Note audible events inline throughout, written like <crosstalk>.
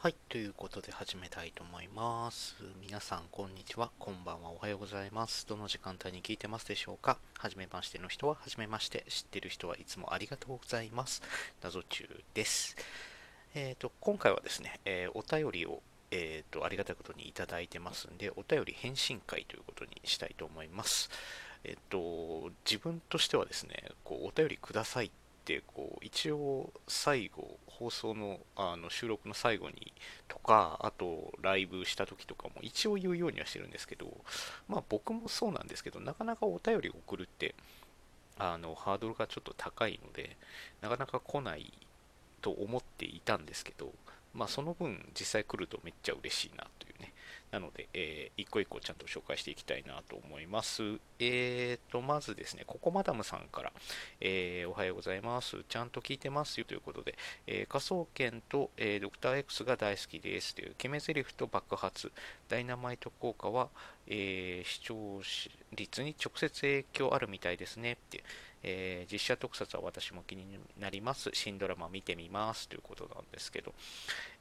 はい、ということで始めたいと思います。皆さん、こんにちは、こんばんは、おはようございます。どの時間帯に聞いてますでしょうかはじめましての人は、はじめまして、知ってる人はいつもありがとうございます。謎中です。えっ、と、今回はですね、えーお便りを、えっ、と、ありがたいことにいただいてますんで、お便り返信会ということにしたいと思います。えっ、と、自分としてはですね、こう、お便りくださいって、こう、一応、最後、放送のあの収録の最後にとか、あとライブした時とかも一応言うようにはしてるんですけど、まあ僕もそうなんですけど、なかなかお便りを送るって、あの、ハードルがちょっと高いので、なかなか来ないと思っていたんですけど、まあその分実際来るとめっちゃ嬉しいなというね。なので、えー一個一個ちゃんと紹介していきたいなと思います。えーと、まずですね、ココマダムさんから、えーおはようございます。ちゃんと聞いてますよということで、えー科捜研と、えードクター X が大好きですという決め台詞と爆発、ダイナマイト効果は、えー視聴率に直接影響あるみたいですねって、えー実写特撮は私も気になります。新ドラマ見てみますということなんですけど、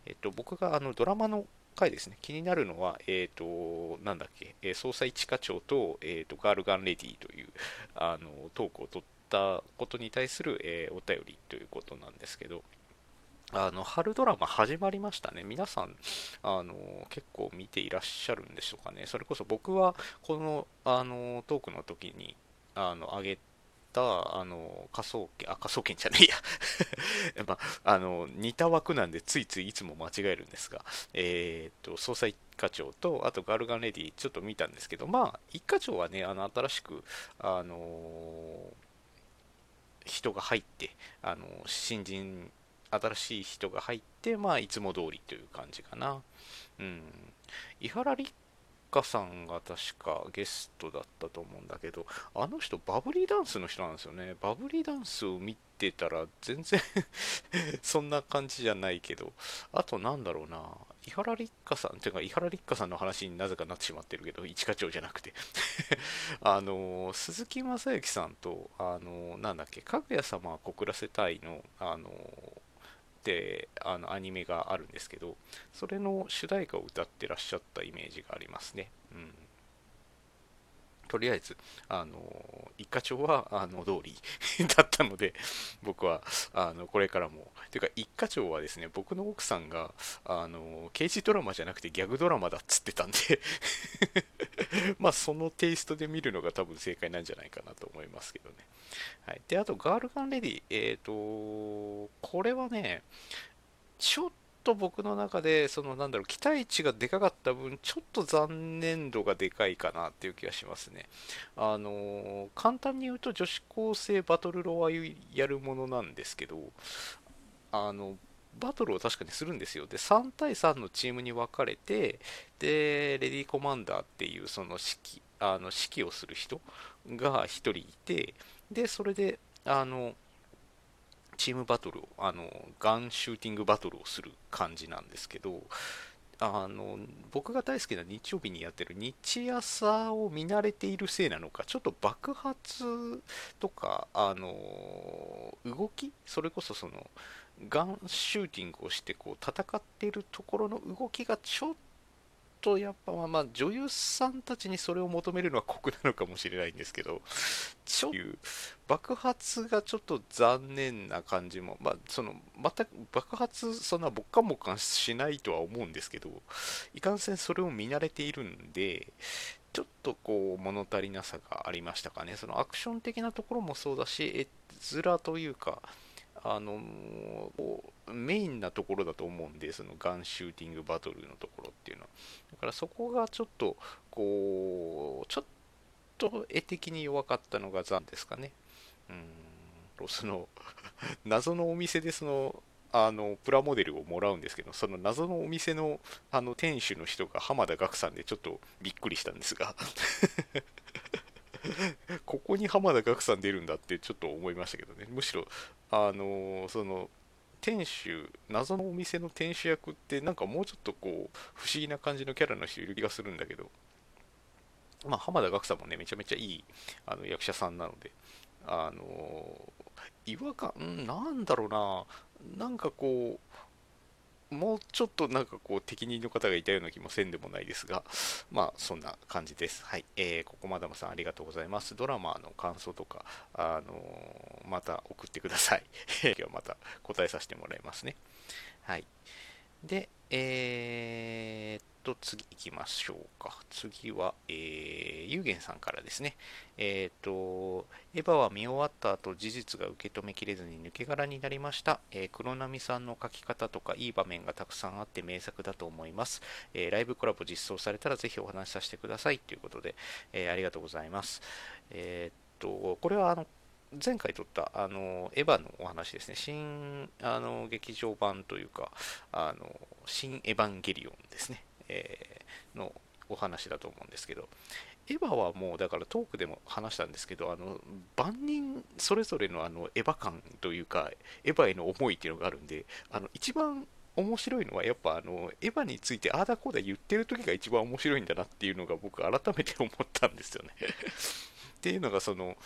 えっと、僕があのドラマの回ですね、気になるのは、えっ、と、なんだっけ、えー捜査一課長と、えっ、と、ガールガンレディという、あの、トークを取ったことに対する、えお便りということなんですけど、あの、春ドラマ始まりましたね。皆さん、あの、結構見ていらっしゃるんでしょうかね。それこそ僕は、この、あの、トークの時に、あの、上げた、あの、科捜研、あ、科捜研じゃねえや。<laughs> まあ、あの、似た枠なんで、ついついいつも間違えるんですが、えーっと、捜査一課長と、あとガルガンレディ、ちょっと見たんですけど、まあ、一課長はね、あの、新しく、あの人が入って、あの、新人、新しい人が入って、まあ、いつも通りという感じかな。うん。伊原立花さんが確かゲストだったと思うんだけど、あの人、バブリーダンスの人なんですよね。バブリーダンスを見てたら、全然 <laughs> そんな感じじゃないけど、あとなんだろうな、伊原立花さん、ていうか、伊原立花さんの話になぜかなってしまってるけど、一課長じゃなくて。<laughs> あの、鈴木雅之さんと、あの、なんだっけ、かぐや様は告らせたいの、あの、であのアニメがあるんですけどそれの主題歌を歌ってらっしゃったイメージがありますね、うん、とりあえずあの一課長はあの通り <laughs> だったので僕はあのこれからも。ていうか一課長はですね僕の奥さんがあの刑事ドラマじゃなくてギャグドラマだっつってたんで。<laughs> まあそのテイストで見るのが多分正解なんじゃないかなと思いますけどね。はい、であと、ガールガンレディ、えっ、と、これはね、ちょっと僕の中で、そのなんだろう、期待値がでかかった分、ちょっと残念度がでかいかなっていう気がしますね。あの、簡単に言うと、女子高生バトルロワイヤルものなんですけど、あの、バトルを確かにするんですよ。で、3対3のチームに分かれて、で、レディーコマンダーっていう、その指揮、あの指揮をする人が1人いて、で、それで、あの、チームバトルを、あの、ガンシューティングバトルをする感じなんですけど、あの、僕が大好きな日曜日にやってる日朝を見慣れているせいなのか、ちょっと爆発とか、あの、動きそれこそその、ガンシューティングをしてこう戦っているところの動きがちょっとやっぱまあまあ女優さんたちにそれを求めるのは酷なのかもしれないんですけどちょっという爆発がちょっと残念な感じもまあその全く爆発そんなぼっかんぼっかんしないとは思うんですけどいかんせんそれを見慣れているんでちょっとこう物足りなさがありましたかね。そのアクション的なところもそうだし絵面というかあのメインなところだと思うんで、そのガンシューティングバトルのところっていうのは。だからそこがちょっと、こう、ちょっと絵的に弱かったのが残ですかね。うん、その、謎のお店でその、あの、プラモデルをもらうんですけど、その謎のお店の、あの、店主の人が浜田岳さんでちょっとびっくりしたんですが <laughs> ここに浜田岳さん出るんだってちょっと思いましたけどね。むしろ、あのその、店主、謎のお店の店主役ってなんかもうちょっとこう、不思議な感じのキャラの人いる気がするんだけど、まあ、浜田岳さんもね、めちゃめちゃいいあの役者さんなので、あの違和感、なんだろうな、なんかこう、もうちょっとなんかこう適任の方がいたような気もせんでもないですが、まあそんな感じです。はい。えー、ここまだまさんありがとうございます。ドラマの感想とか、あのー、また送ってください。<laughs> 今日はまた答えさせてもらいますね。はい。で、えー、と、次行きましょうか。次は、えー、ゆうげんさんからですね。えっ、ー、と、エヴァは見終わった後、事実が受け止めきれずに抜け殻になりました。えー、黒波さんの書き方とか、いい場面がたくさんあって名作だと思います。えー、ライブコラボ実装されたらぜひお話しさせてください。ということで、えー、ありがとうございます。えっ、と、これは、あの、前回撮ったあのエヴァのお話ですね、新あの劇場版というか、あの新エヴァンゲリオンですね。えー、のお話だと思うんですけど、エヴァはもうだからトークでも話したんですけど、あの万人それぞれのあのエヴァ感というか、エヴァへの思いっていうのがあるんで、あの一番面白いのはやっぱあのエヴァについてああだこうだ言ってる時が一番面白いんだなっていうのが僕改めて思ったんですよね。<laughs> っていうのがその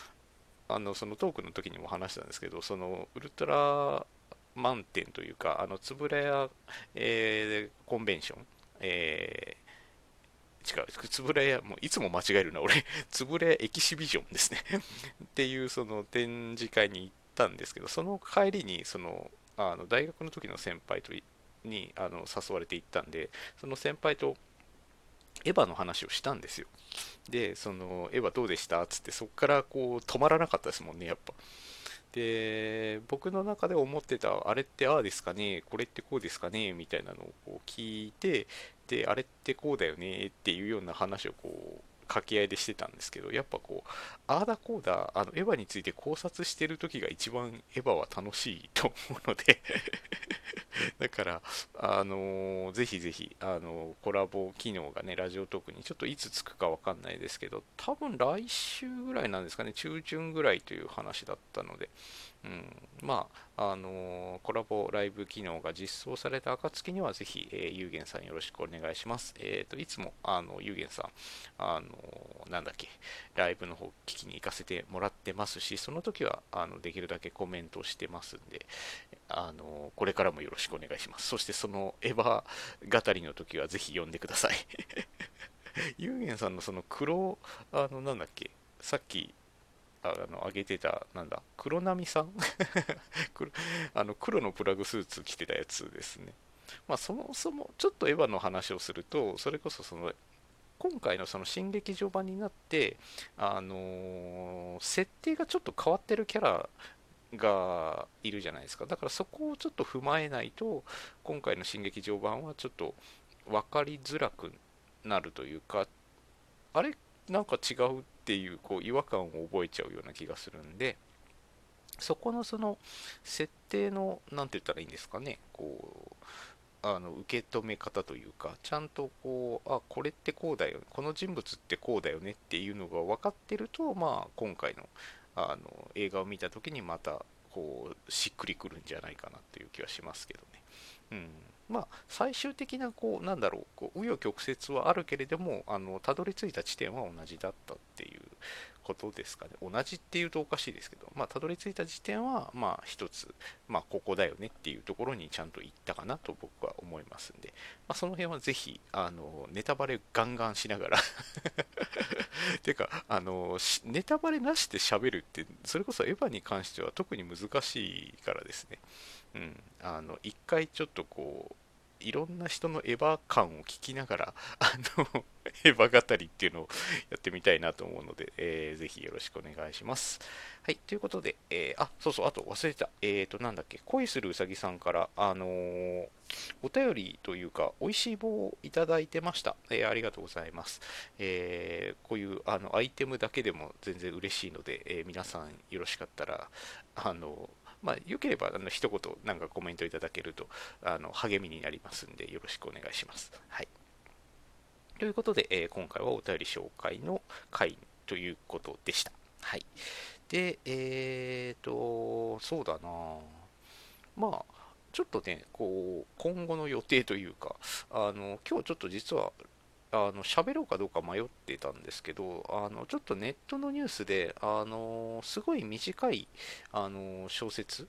あのそのトークの時にも話したんですけどそのウルトラ満点というかあのつぶれや、えー、コンベンションえー、違う、つぶらや、もういつも間違えるな、俺、<laughs> つぶらやエキシビジョンですね <laughs> っていうその展示会に行ったんですけど、その帰りに、その、あの大学の時の先輩とにあの誘われて行ったんで、その先輩とエヴァの話をしたんですよ。で、その、エヴァどうでした？っつって、そこからこう止まらなかったですもんね、やっぱ。で僕の中で思ってたあれってああですかねこれってこうですかねみたいなのをこう聞いてであれってこうだよねっていうような話をこう掛け合いでしてたんですけどやっぱこうああだこうだあのエヴァについて考察してる時が一番エヴァは楽しいと思うので <laughs> だから、あのー、ぜひぜひ、あのー、コラボ機能がね、ラジオトークにちょっといつつくかわかんないですけど、多分来週ぐらいなんですかね、中旬ぐらいという話だったので、うん、まあ、あのー、コラボライブ機能が実装された暁には、ぜひ、えー、ゆうげんさんよろしくお願いします。えっ、と、いつも、あの、ゆうげんさん、あのなんだっけ、ライブの方聞きに行かせてもらってますし、その時は、あの、できるだけコメントしてますんで、あのこれからもよろしくお願いします。そしてそのエヴァ語りの時はぜひ読んでください。ユーゲンさんのその黒、あの、なんだっけ、さっき、あの、上げてた、なんだ、黒波さん？<laughs> あの黒のプラグスーツ着てたやつですね。まあ、そもそも、ちょっとエヴァの話をすると、それこそその、今回のその新劇場版になって、あのー、設定がちょっと変わってるキャラがいるじゃないですかだからそこをちょっと踏まえないと今回の新劇場版はちょっと分かりづらくなるというかあれなんか違うっていうこう違和感を覚えちゃうような気がするんでそこのその設定の何て言ったらいいんですかねこうあの受け止め方というかちゃんとこうあこれってこうだよこの人物ってこうだよねっていうのが分かってるとまあ今回のあの映画を見た時にまたこうしっくりくるんじゃないかなっていう気はしますけどね。うんまあ、最終的なこうなんだろうこう紆余曲折はあるけれどもあのたどり着いた地点は同じだったっていうことですかね。同じっていうとおかしいですけど、まあ、たどり着いた時点は、まあ、一つ、まあ、ここだよねっていうところにちゃんと行ったかなと僕は思いますんで、まあ、その辺はぜひ、あの、ネタバレガンガンしながら <laughs> てか、あの、ネタバレなしで喋るって、それこそエヴァに関しては特に難しいからですね。うん。あの、一回ちょっとこう、いろんな人のエヴァ感を聞きながら、<laughs> あの、エヴァ語りっていうのをやってみたいなと思うので、えー、ぜひよろしくお願いします。はい、ということで、えー、あ、そうそう、あと忘れてた。えっ、ー、と、なんだっけ、恋するうさぎさんから、あのー、お便りというか、美味しい棒をいただいてました。えー、ありがとうございます。え、こういうあのアイテムだけでも全然嬉しいので、え、皆さんよろしかったら、あのまあ、よければあの一言なんかコメントいただけるとあの励みになりますんでよろしくお願いします。はい、ということで、えー、今回はお便り紹介の回ということでした。はい、で、えっ、ー、と、そうだなまあ、ちょっとね、こう、今後の予定というか、あの、今日ちょっと実はあの喋ろうかどうか迷ってたんですけどあのちょっとネットのニュースであのすごい短いあの小説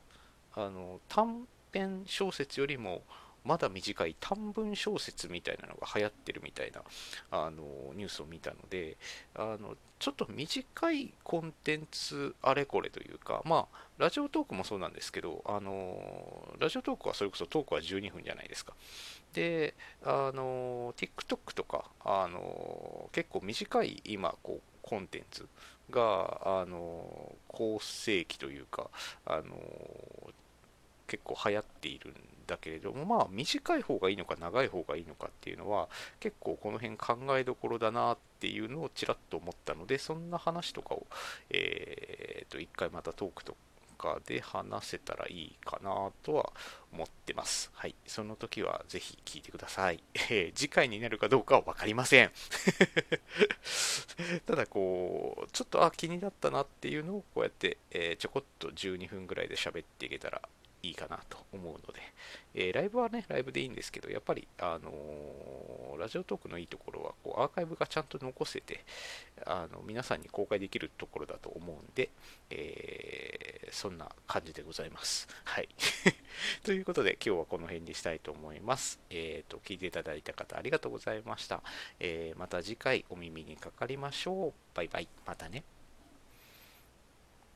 あの短編小説よりもまだ短い短文小説みたいなのが流行ってるみたいなあのニュースを見たのであのちょっと短いコンテンツあれこれというかまあラジオトークもそうなんですけどあのラジオトークはそれこそトークは12分じゃないですか。であの TikTok とかあの結構短い今こうコンテンツがあの構成期というかあの結構流行っているんだけれどもまあ短い方がいいのか長い方がいいのかっていうのは結構この辺考えどころだなっていうのをちらっと思ったのでそんな話とかをえっ、ー、と一回またトークとかで話せたらいいかなとは思ってます。はい。その時はぜひ聞いてください。えー、次回になるかどうかは分かりません。<laughs> ただこう、ちょっとあ、気になったなっていうのをこうやって、えー、ちょこっと12分ぐらいで喋っていけたらいいかなと思うので、えー、ライブはね、ライブでいいんですけど、やっぱり、あのー、ラジオトークのいいところは、こう、アーカイブがちゃんと残せて、あの、皆さんに公開できるところだと思うんで、えー、そんな感じでございます。<laughs> はい。<laughs> ということで、今日はこの辺にしたいと思います。えっ、と、聞いていただいた方、ありがとうございました。えまた次回お耳にかかりましょう。バイバイ。またね。